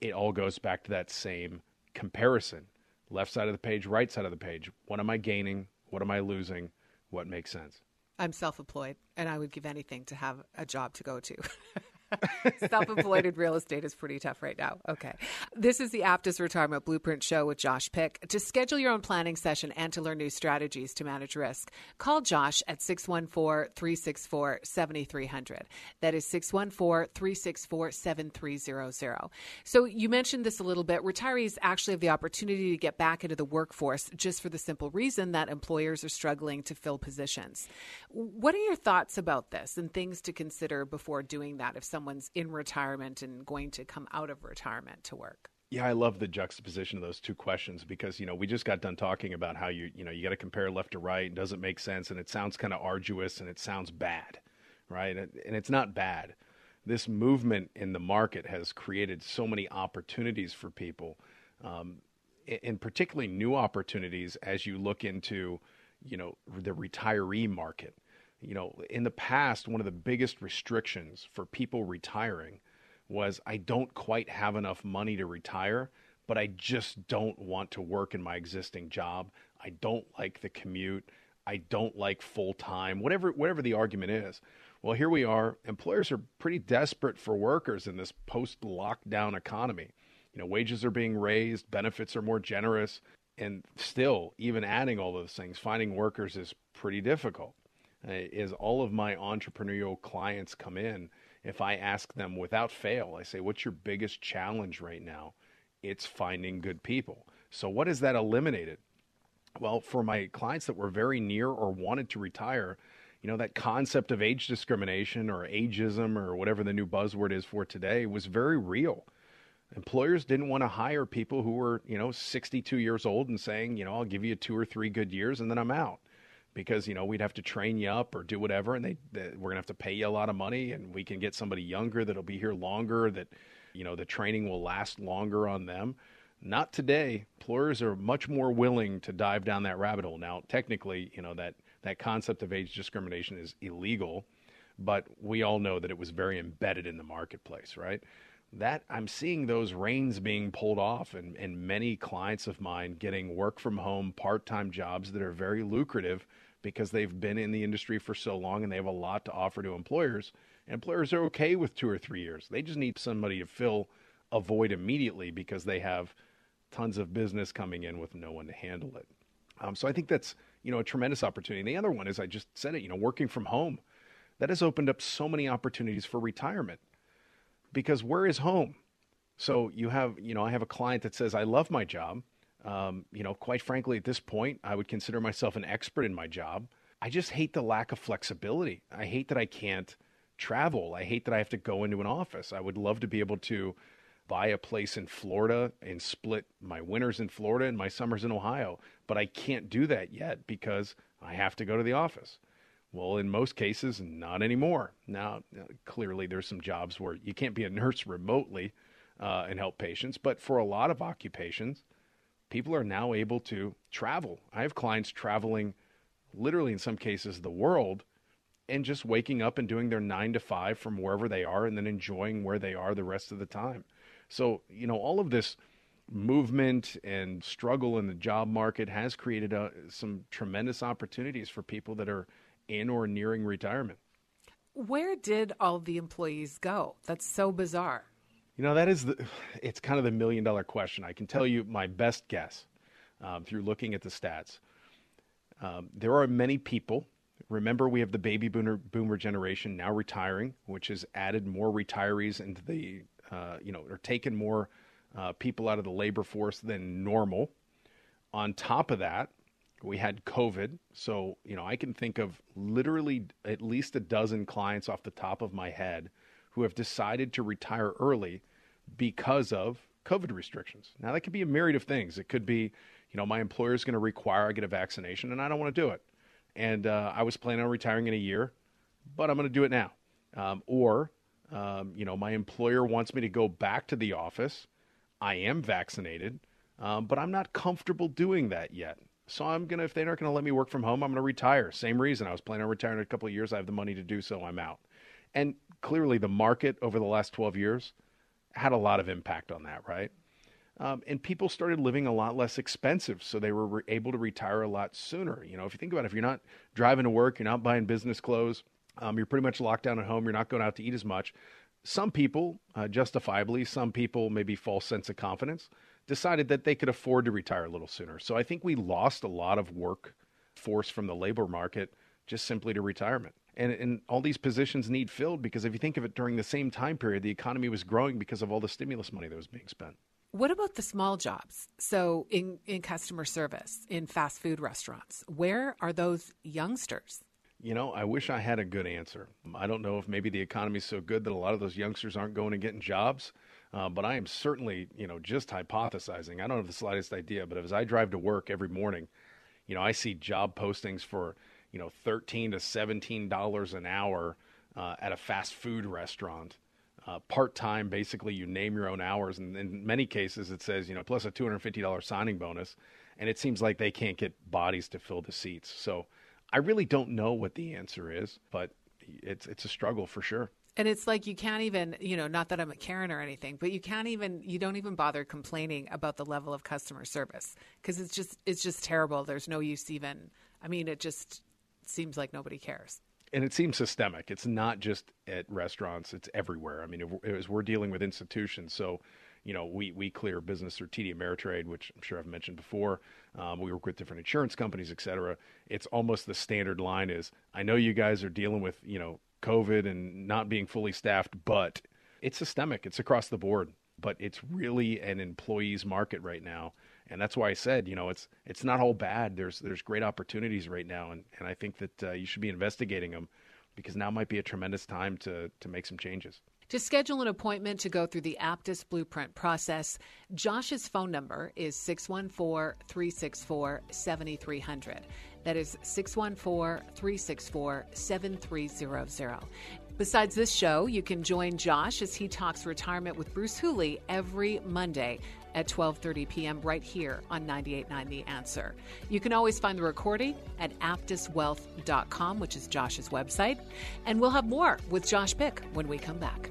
it all goes back to that same comparison left side of the page, right side of the page. What am I gaining? What am I losing? What makes sense? I'm self employed, and I would give anything to have a job to go to. Self employed real estate is pretty tough right now. Okay. This is the Aptus Retirement Blueprint Show with Josh Pick. To schedule your own planning session and to learn new strategies to manage risk, call Josh at 614 364 7300. That is 614 364 7300. So you mentioned this a little bit. Retirees actually have the opportunity to get back into the workforce just for the simple reason that employers are struggling to fill positions. What are your thoughts about this and things to consider before doing that if someone someone's in retirement and going to come out of retirement to work? Yeah, I love the juxtaposition of those two questions because you know we just got done talking about how you you know you got to compare left to right and doesn't make sense and it sounds kind of arduous and it sounds bad, right? And it's not bad. This movement in the market has created so many opportunities for people, um, and particularly new opportunities as you look into you know the retiree market you know, in the past, one of the biggest restrictions for people retiring was I don't quite have enough money to retire, but I just don't want to work in my existing job. I don't like the commute. I don't like full time, whatever whatever the argument is. Well, here we are. Employers are pretty desperate for workers in this post lockdown economy. You know, wages are being raised, benefits are more generous, and still, even adding all those things, finding workers is pretty difficult. Uh, is all of my entrepreneurial clients come in, if I ask them without fail, I say, What's your biggest challenge right now? It's finding good people. So, what has that eliminated? Well, for my clients that were very near or wanted to retire, you know, that concept of age discrimination or ageism or whatever the new buzzword is for today was very real. Employers didn't want to hire people who were, you know, 62 years old and saying, you know, I'll give you two or three good years and then I'm out because you know we'd have to train you up or do whatever, and they, they we're gonna have to pay you a lot of money, and we can get somebody younger that'll be here longer. That you know the training will last longer on them. Not today. Employers are much more willing to dive down that rabbit hole. Now, technically, you know that that concept of age discrimination is illegal, but we all know that it was very embedded in the marketplace, right? That I'm seeing those reins being pulled off, and, and many clients of mine getting work from home part time jobs that are very lucrative because they've been in the industry for so long and they have a lot to offer to employers. And employers are okay with two or three years. They just need somebody to fill a void immediately because they have tons of business coming in with no one to handle it. Um, so I think that's you know a tremendous opportunity. And the other one is I just said it, you know, working from home. That has opened up so many opportunities for retirement because where is home? So you have, you know, I have a client that says, I love my job. Um, you know, quite frankly, at this point, I would consider myself an expert in my job. I just hate the lack of flexibility. I hate that I can't travel. I hate that I have to go into an office. I would love to be able to buy a place in Florida and split my winters in Florida and my summers in Ohio, but I can't do that yet because I have to go to the office. Well, in most cases, not anymore. Now, clearly, there's some jobs where you can't be a nurse remotely uh, and help patients, but for a lot of occupations, people are now able to travel. I have clients traveling literally in some cases the world and just waking up and doing their 9 to 5 from wherever they are and then enjoying where they are the rest of the time. So, you know, all of this movement and struggle in the job market has created uh, some tremendous opportunities for people that are in or nearing retirement. Where did all the employees go? That's so bizarre. You know, that is the, it's kind of the million dollar question. I can tell you my best guess um, through looking at the stats. Um, there are many people. Remember, we have the baby boomer, boomer generation now retiring, which has added more retirees into the, uh, you know, or taken more uh, people out of the labor force than normal. On top of that, we had COVID. So, you know, I can think of literally at least a dozen clients off the top of my head who have decided to retire early because of COVID restrictions. Now, that could be a myriad of things. It could be, you know, my employer is going to require I get a vaccination and I don't want to do it. And uh, I was planning on retiring in a year, but I'm going to do it now. Um, or, um, you know, my employer wants me to go back to the office. I am vaccinated, um, but I'm not comfortable doing that yet. So I'm gonna if they're not gonna let me work from home, I'm gonna retire. Same reason. I was planning on retiring in a couple of years. I have the money to do so. I'm out. And clearly, the market over the last 12 years had a lot of impact on that, right? Um, and people started living a lot less expensive, so they were re- able to retire a lot sooner. You know, if you think about it, if you're not driving to work, you're not buying business clothes, um, you're pretty much locked down at home, you're not going out to eat as much. Some people, uh, justifiably, some people maybe false sense of confidence, decided that they could afford to retire a little sooner. So I think we lost a lot of work force from the labor market just simply to retirement and, and all these positions need filled because if you think of it during the same time period, the economy was growing because of all the stimulus money that was being spent. What about the small jobs? So, in, in customer service, in fast food restaurants, where are those youngsters? You know, I wish I had a good answer. I don't know if maybe the economy is so good that a lot of those youngsters aren't going and getting jobs, uh, but I am certainly, you know, just hypothesizing. I don't have the slightest idea, but as I drive to work every morning, you know, I see job postings for you know, thirteen to seventeen dollars an hour uh, at a fast food restaurant. Uh, part time, basically, you name your own hours, and in many cases, it says you know plus a two hundred fifty dollars signing bonus, and it seems like they can't get bodies to fill the seats. So, I really don't know what the answer is, but it's it's a struggle for sure. And it's like you can't even, you know, not that I'm a Karen or anything, but you can't even, you don't even bother complaining about the level of customer service because it's just, it's just terrible. There's no use even. I mean, it just, seems like nobody cares. And it seems systemic. It's not just at restaurants; it's everywhere. I mean, as we're dealing with institutions, so you know, we we clear business through TD Ameritrade, which I'm sure I've mentioned before. Um, we work with different insurance companies, et cetera. It's almost the standard line is, I know you guys are dealing with you know COVID and not being fully staffed, but it's systemic. It's across the board. But it's really an employees market right now and that's why I said, you know, it's it's not all bad. There's there's great opportunities right now, and, and I think that uh, you should be investigating them because now might be a tremendous time to to make some changes. To schedule an appointment to go through the Aptus Blueprint process, Josh's phone number is 614 364 7300. That is 614 364 7300. Besides this show, you can join Josh as he talks retirement with Bruce Hooley every Monday at 12:30 p.m. right here on 98.9 The Answer. You can always find the recording at aptuswealth.com, which is Josh's website, and we'll have more with Josh Pick when we come back.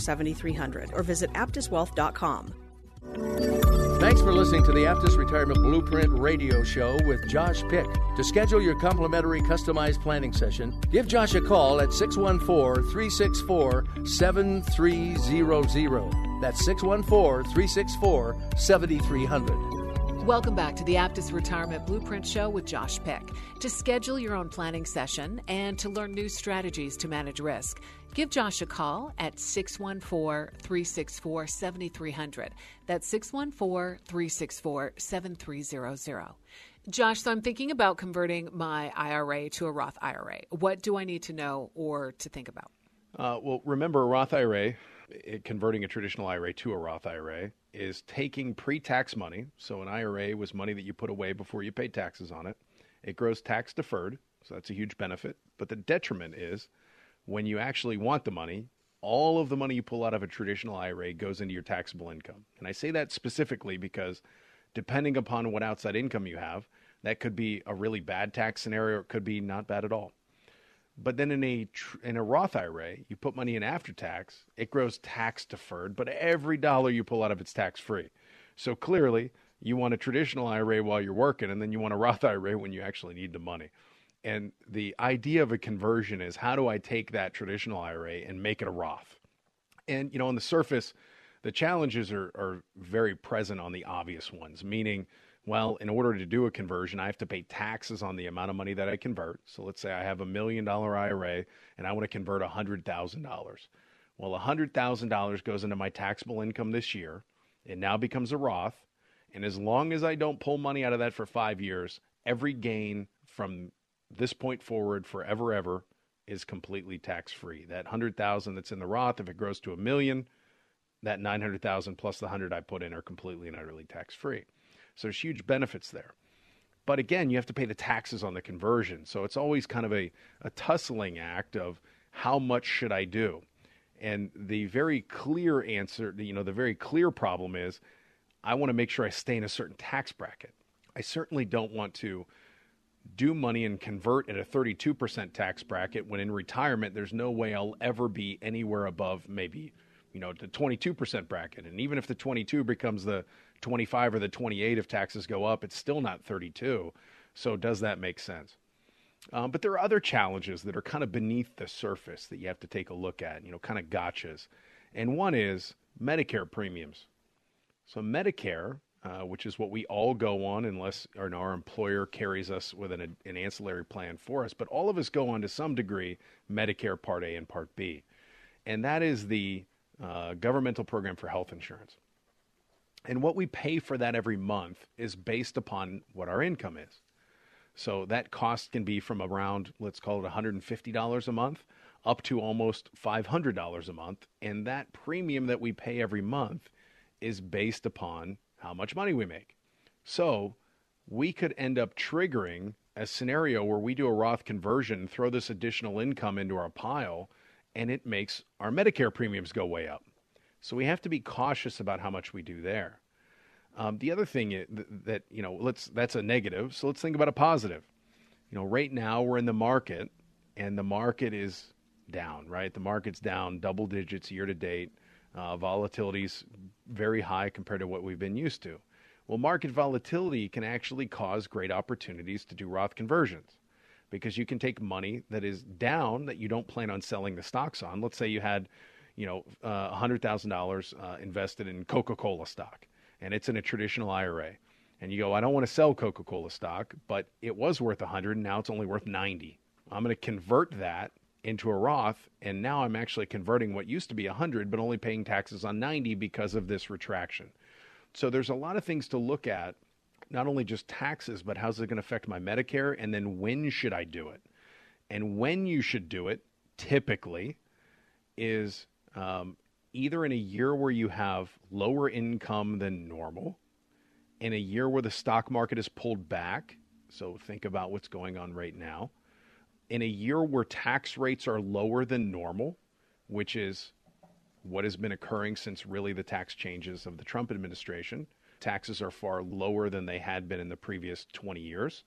7300 or visit aptuswealth.com. Thanks for listening to the Aptus Retirement Blueprint radio show with Josh Pick. To schedule your complimentary customized planning session, give Josh a call at 614 364 7300. That's 614 364 7300. Welcome back to the Aptus Retirement Blueprint Show with Josh Pick. To schedule your own planning session and to learn new strategies to manage risk, give Josh a call at 614 364 7300. That's 614 364 7300. Josh, so I'm thinking about converting my IRA to a Roth IRA. What do I need to know or to think about? Uh, well, remember, a Roth IRA, it, converting a traditional IRA to a Roth IRA, is taking pre tax money. So, an IRA was money that you put away before you paid taxes on it. It grows tax deferred, so that's a huge benefit. But the detriment is when you actually want the money, all of the money you pull out of a traditional IRA goes into your taxable income. And I say that specifically because depending upon what outside income you have, that could be a really bad tax scenario, it could be not bad at all. But then in a in a Roth IRA, you put money in after tax, it grows tax deferred, but every dollar you pull out of it's tax free. So clearly, you want a traditional IRA while you're working, and then you want a Roth IRA when you actually need the money. And the idea of a conversion is how do I take that traditional IRA and make it a Roth? And you know, on the surface, the challenges are, are very present on the obvious ones, meaning well, in order to do a conversion, I have to pay taxes on the amount of money that I convert. So let's say I have a million dollar IRA and I want to convert $100,000. Well, $100,000 goes into my taxable income this year. It now becomes a Roth. And as long as I don't pull money out of that for five years, every gain from this point forward, forever, ever, is completely tax free. That 100,000 that's in the Roth, if it grows to a million, that 900,000 plus the 100 I put in are completely and utterly tax free. So there's huge benefits there. But again, you have to pay the taxes on the conversion. So it's always kind of a, a tussling act of how much should I do? And the very clear answer, you know, the very clear problem is I want to make sure I stay in a certain tax bracket. I certainly don't want to do money and convert at a 32% tax bracket when in retirement there's no way I'll ever be anywhere above maybe you know the 22% bracket and even if the 22 becomes the 25 or the 28 if taxes go up, it's still not 32. So does that make sense? Um, but there are other challenges that are kind of beneath the surface that you have to take a look at, you know, kind of gotchas. And one is Medicare premiums. So Medicare, uh, which is what we all go on unless our, our employer carries us with an, an ancillary plan for us, but all of us go on to some degree Medicare Part A and Part B. And that is the uh, governmental program for health insurance. And what we pay for that every month is based upon what our income is. So that cost can be from around, let's call it $150 a month, up to almost $500 a month. And that premium that we pay every month is based upon how much money we make. So we could end up triggering a scenario where we do a Roth conversion, throw this additional income into our pile, and it makes our Medicare premiums go way up. So we have to be cautious about how much we do there. Um, the other thing that, that you know, let's that's a negative. So let's think about a positive. You know, right now we're in the market, and the market is down. Right, the market's down double digits year to date. Uh, volatility's very high compared to what we've been used to. Well, market volatility can actually cause great opportunities to do Roth conversions. because you can take money that is down that you don't plan on selling the stocks on. Let's say you had, you know, uh, $100,000 uh, invested in Coca-Cola stock and it's in a traditional IRA. And you go, I don't want to sell Coca-Cola stock, but it was worth 100 and now it's only worth 90. I'm going to convert that into a Roth and now I'm actually converting what used to be 100 but only paying taxes on 90 because of this retraction. So there's a lot of things to look at not only just taxes, but how's it going to affect my Medicare? And then when should I do it? And when you should do it, typically, is um, either in a year where you have lower income than normal, in a year where the stock market is pulled back. So think about what's going on right now. In a year where tax rates are lower than normal, which is what has been occurring since really the tax changes of the Trump administration taxes are far lower than they had been in the previous 20 years.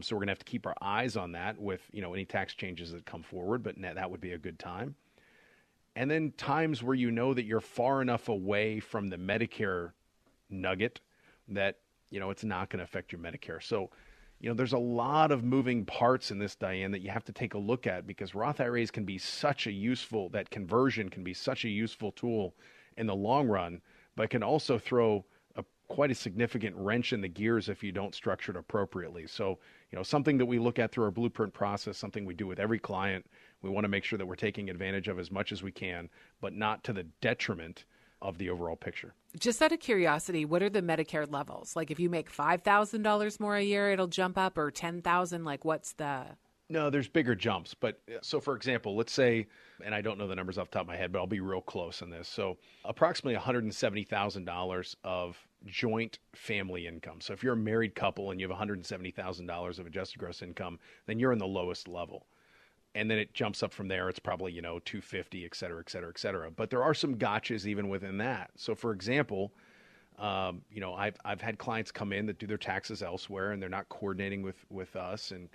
So we're going to have to keep our eyes on that with, you know, any tax changes that come forward, but that would be a good time. And then times where you know that you're far enough away from the Medicare nugget that, you know, it's not going to affect your Medicare. So, you know, there's a lot of moving parts in this, Diane, that you have to take a look at because Roth IRAs can be such a useful, that conversion can be such a useful tool in the long run, but can also throw a, quite a significant wrench in the gears if you don't structure it appropriately. So, you know, something that we look at through our blueprint process, something we do with every client. We want to make sure that we're taking advantage of as much as we can, but not to the detriment of the overall picture. Just out of curiosity, what are the Medicare levels? Like if you make $5,000 more a year, it'll jump up or 10,000, like what's the no, there's bigger jumps. But uh, so, for example, let's say, and I don't know the numbers off the top of my head, but I'll be real close on this. So, approximately $170,000 of joint family income. So, if you're a married couple and you have $170,000 of adjusted gross income, then you're in the lowest level. And then it jumps up from there. It's probably, you know, 250, et cetera, et cetera, et cetera. But there are some gotchas even within that. So, for example, um, you know, I've, I've had clients come in that do their taxes elsewhere and they're not coordinating with, with us. And,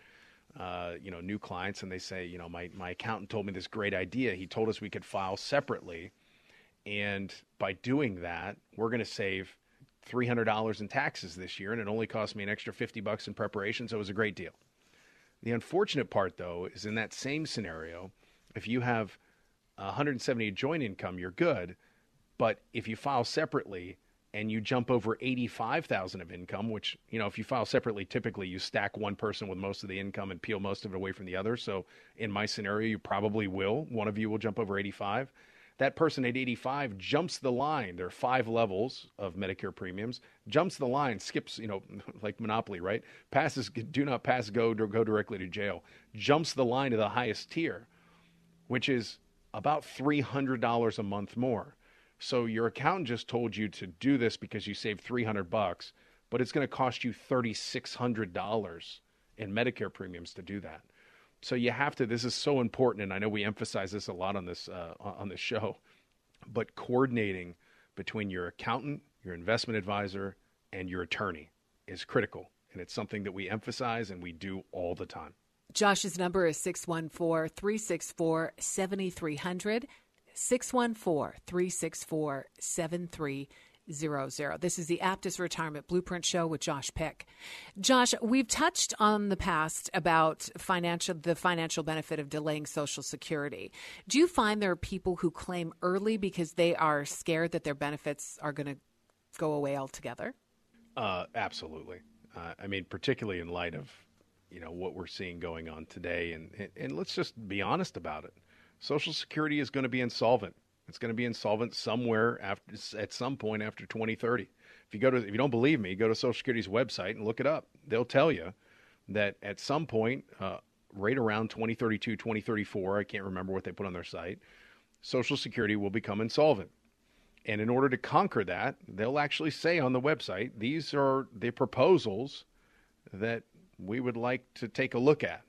uh, you know, new clients and they say, you know, my, my accountant told me this great idea. He told us we could file separately. And by doing that, we're going to save $300 in taxes this year. And it only cost me an extra 50 bucks in preparation. So it was a great deal. The unfortunate part, though, is in that same scenario, if you have 170 joint income, you're good. But if you file separately, and you jump over 85,000 of income, which, you know, if you file separately, typically you stack one person with most of the income and peel most of it away from the other. So in my scenario, you probably will. One of you will jump over 85. That person at 85 jumps the line. There are five levels of Medicare premiums. Jumps the line, skips, you know, like Monopoly, right? Passes, do not pass go, go directly to jail. Jumps the line to the highest tier, which is about $300 a month more. So your accountant just told you to do this because you saved 300 bucks, but it's going to cost you $3600 in Medicare premiums to do that. So you have to this is so important and I know we emphasize this a lot on this uh, on this show, but coordinating between your accountant, your investment advisor, and your attorney is critical. And it's something that we emphasize and we do all the time. Josh's number is 614 364 7300. 614 364 7300. This is the Aptus Retirement Blueprint Show with Josh Pick. Josh, we've touched on the past about financial the financial benefit of delaying Social Security. Do you find there are people who claim early because they are scared that their benefits are going to go away altogether? Uh, absolutely. Uh, I mean, particularly in light of you know what we're seeing going on today, and, and, and let's just be honest about it. Social Security is going to be insolvent. It's going to be insolvent somewhere after at some point after 2030. If you go to if you don't believe me, go to Social Security's website and look it up. They'll tell you that at some point, uh, right around 2032, 2034, I can't remember what they put on their site, Social Security will become insolvent. And in order to conquer that, they'll actually say on the website, these are the proposals that we would like to take a look at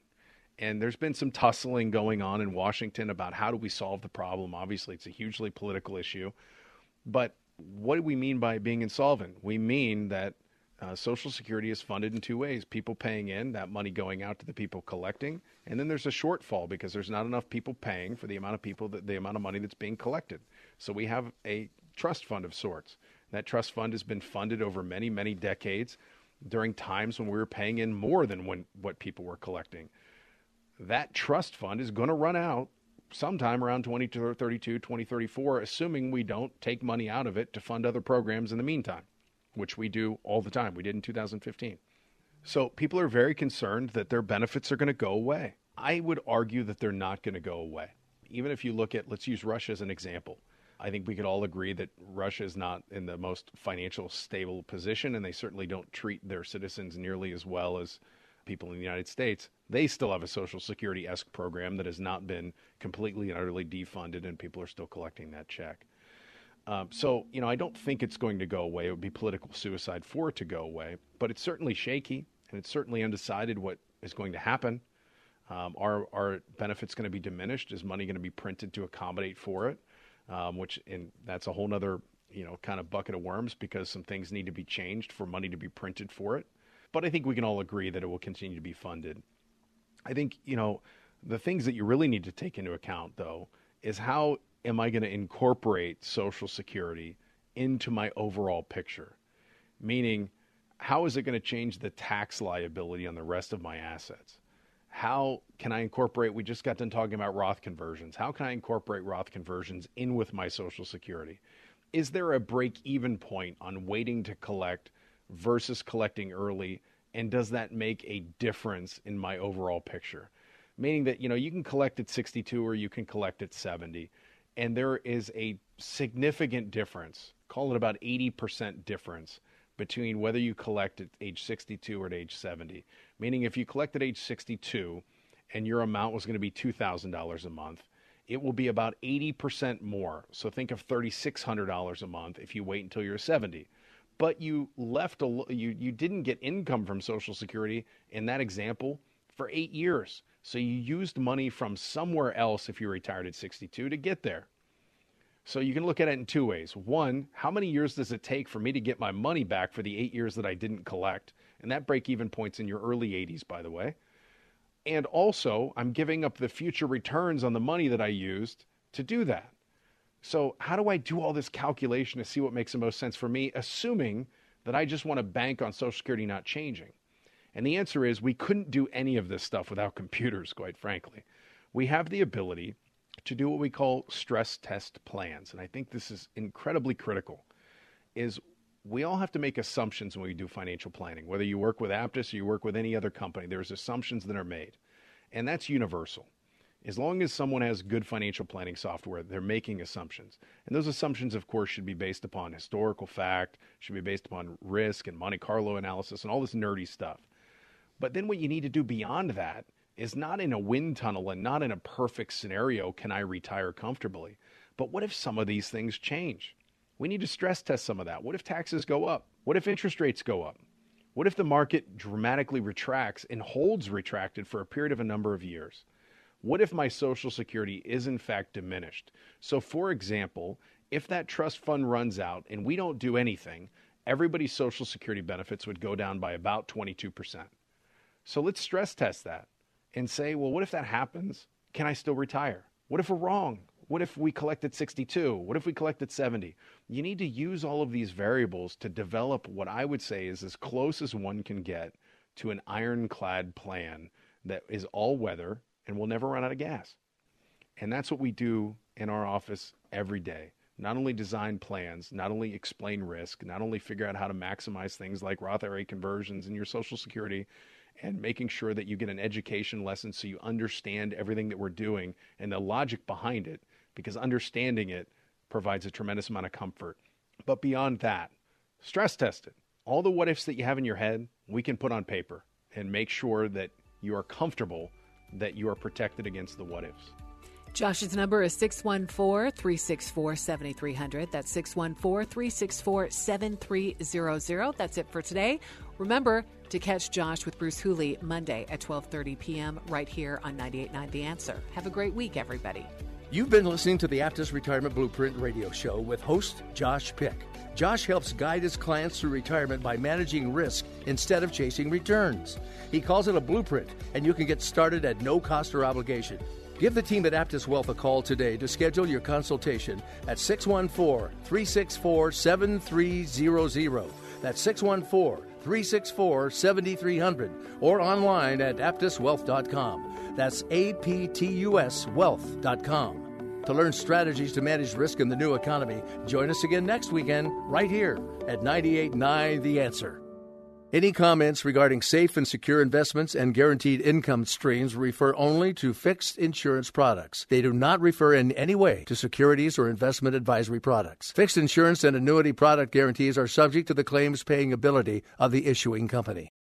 and there's been some tussling going on in Washington about how do we solve the problem. Obviously, it's a hugely political issue. But what do we mean by being insolvent? We mean that uh, Social Security is funded in two ways people paying in, that money going out to the people collecting, and then there's a shortfall because there's not enough people paying for the amount of people that the amount of money that's being collected. So we have a trust fund of sorts. That trust fund has been funded over many, many decades during times when we were paying in more than when, what people were collecting. That trust fund is going to run out sometime around 2032, 2034, assuming we don't take money out of it to fund other programs in the meantime, which we do all the time. We did in 2015. So people are very concerned that their benefits are going to go away. I would argue that they're not going to go away. Even if you look at, let's use Russia as an example. I think we could all agree that Russia is not in the most financial stable position, and they certainly don't treat their citizens nearly as well as people in the United States. They still have a Social Security esque program that has not been completely and utterly defunded, and people are still collecting that check. Um, so, you know, I don't think it's going to go away. It would be political suicide for it to go away, but it's certainly shaky, and it's certainly undecided what is going to happen. Um, are our benefits going to be diminished? Is money going to be printed to accommodate for it? Um, which, and that's a whole other, you know, kind of bucket of worms because some things need to be changed for money to be printed for it. But I think we can all agree that it will continue to be funded. I think, you know, the things that you really need to take into account, though, is how am I going to incorporate Social Security into my overall picture? Meaning, how is it going to change the tax liability on the rest of my assets? how can I incorporate? We just got done talking about Roth conversions. How can I incorporate Roth conversions in with my Social Security? Is there a break even point on waiting to collect versus collecting early? And does that make a difference in my overall picture? Meaning that, you know, you can collect at 62 or you can collect at 70. And there is a significant difference, call it about 80% difference between whether you collect at age 62 or at age 70. Meaning, if you collect at age 62 and your amount was going to be $2,000 a month, it will be about 80% more. So think of $3,600 a month if you wait until you're 70. But you left a you you didn't get income from Social Security in that example for 8 years. So you used money from somewhere else if you retired at 62 to get there. So you can look at it in two ways. One, how many years does it take for me to get my money back for the 8 years that I didn't collect? And that break even point's in your early 80s, by the way. And also, I'm giving up the future returns on the money that I used to do that. So, how do I do all this calculation to see what makes the most sense for me, assuming that I just want to bank on Social Security not changing? And the answer is we couldn't do any of this stuff without computers, quite frankly. We have the ability to do what we call stress test plans. And I think this is incredibly critical. Is we all have to make assumptions when we do financial planning. Whether you work with Aptus or you work with any other company, there's assumptions that are made. And that's universal. As long as someone has good financial planning software, they're making assumptions. And those assumptions, of course, should be based upon historical fact, should be based upon risk and Monte Carlo analysis and all this nerdy stuff. But then what you need to do beyond that is not in a wind tunnel and not in a perfect scenario can I retire comfortably. But what if some of these things change? We need to stress test some of that. What if taxes go up? What if interest rates go up? What if the market dramatically retracts and holds retracted for a period of a number of years? What if my Social Security is in fact diminished? So, for example, if that trust fund runs out and we don't do anything, everybody's Social Security benefits would go down by about 22%. So, let's stress test that and say, well, what if that happens? Can I still retire? What if we're wrong? What if we collected 62? What if we collected 70? You need to use all of these variables to develop what I would say is as close as one can get to an ironclad plan that is all weather and we'll never run out of gas. And that's what we do in our office every day. Not only design plans, not only explain risk, not only figure out how to maximize things like Roth IRA conversions in your Social Security, and making sure that you get an education lesson so you understand everything that we're doing and the logic behind it, because understanding it provides a tremendous amount of comfort. But beyond that, stress test it. All the what ifs that you have in your head, we can put on paper and make sure that you are comfortable that you are protected against the what ifs. Josh's number is 614 364 7300. That's 614 364 7300. That's it for today. Remember to catch Josh with Bruce Hooley Monday at 12:30 p.m. right here on 98.9 The Answer. Have a great week, everybody. You've been listening to the Aptus Retirement Blueprint radio show with host Josh Pick. Josh helps guide his clients through retirement by managing risk instead of chasing returns. He calls it a blueprint, and you can get started at no cost or obligation. Give the team at Aptus Wealth a call today to schedule your consultation at 614 364 7300. That's 614 364 7300 or online at aptuswealth.com. That's A P T U S wealth.com. To learn strategies to manage risk in the new economy, join us again next weekend right here at 989 The Answer. Any comments regarding safe and secure investments and guaranteed income streams refer only to fixed insurance products. They do not refer in any way to securities or investment advisory products. Fixed insurance and annuity product guarantees are subject to the claims paying ability of the issuing company.